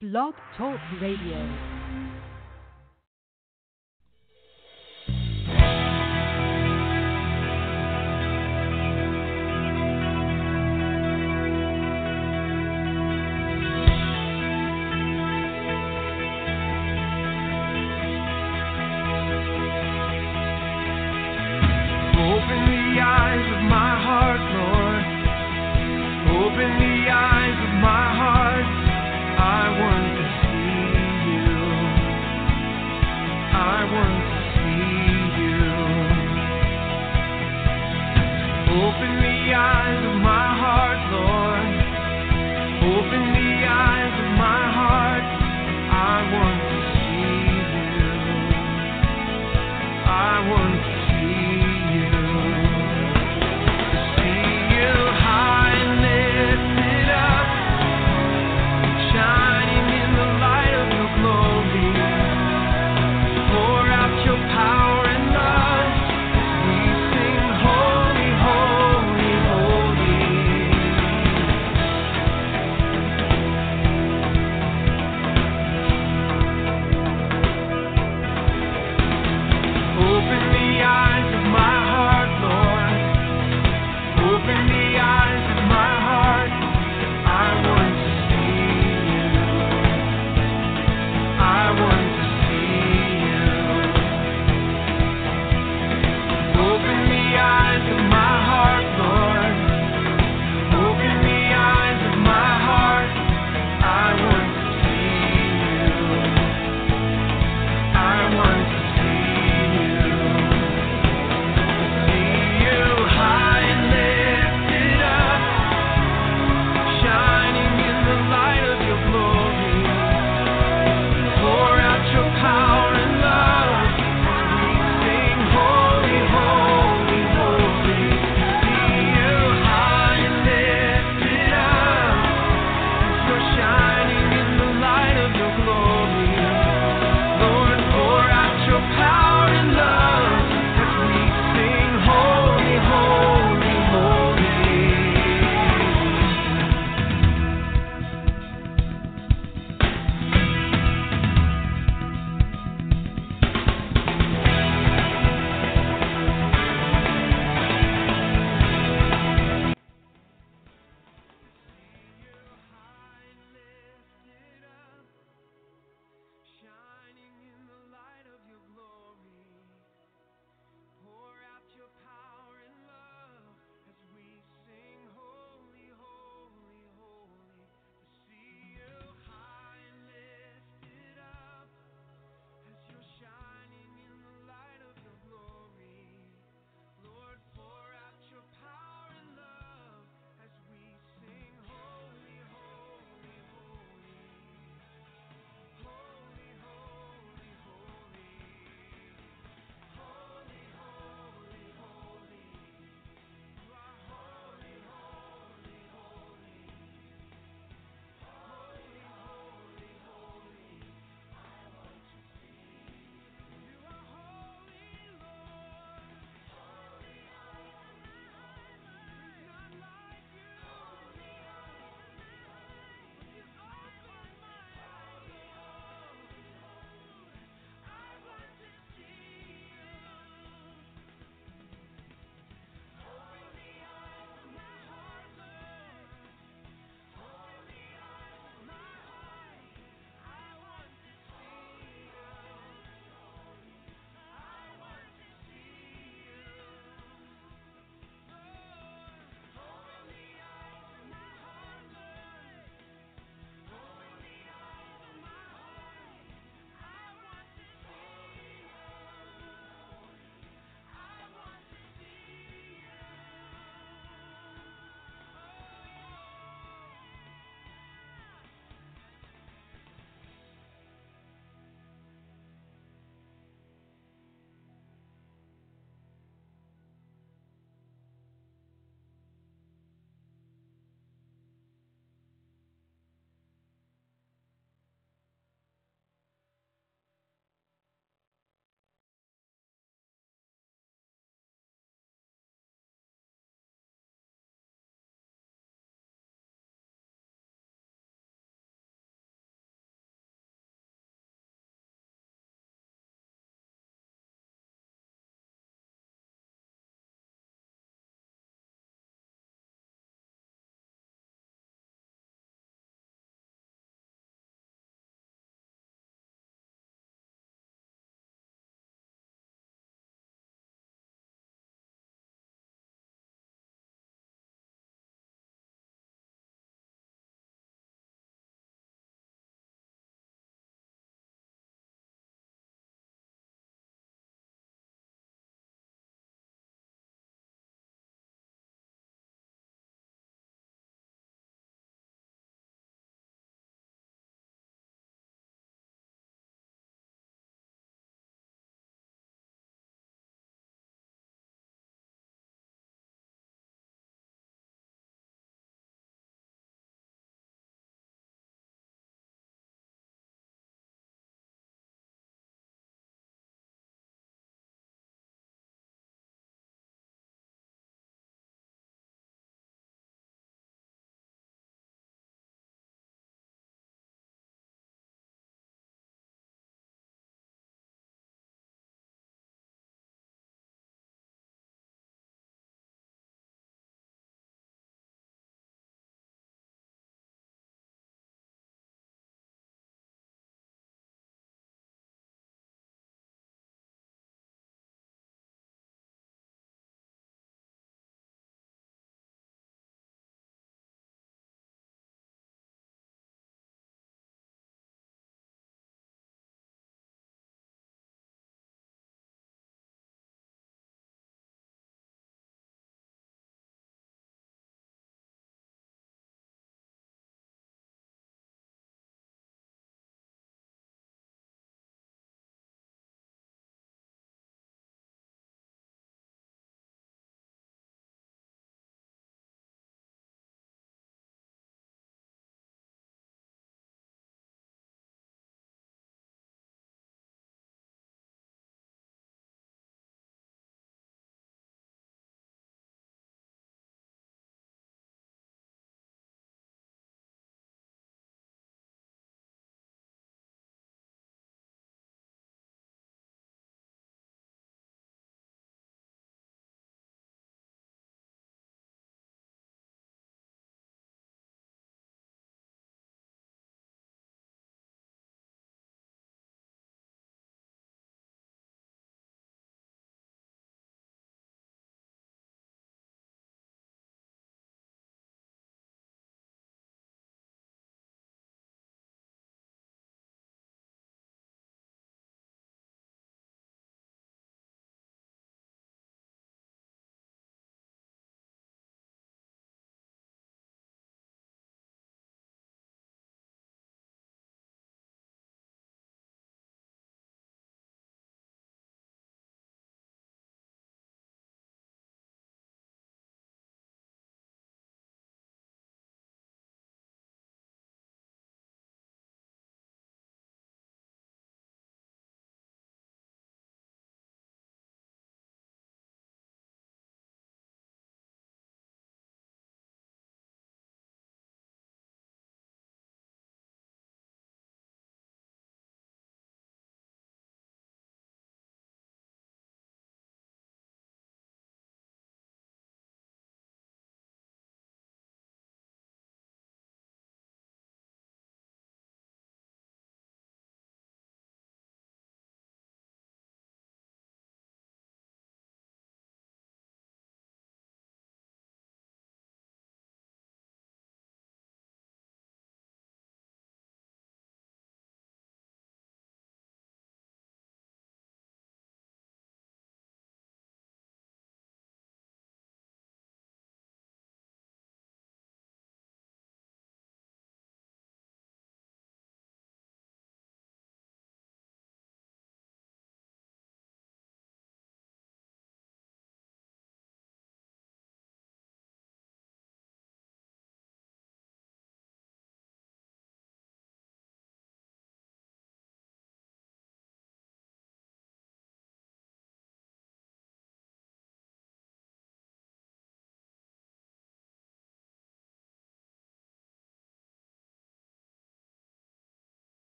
Blog Talk Radio.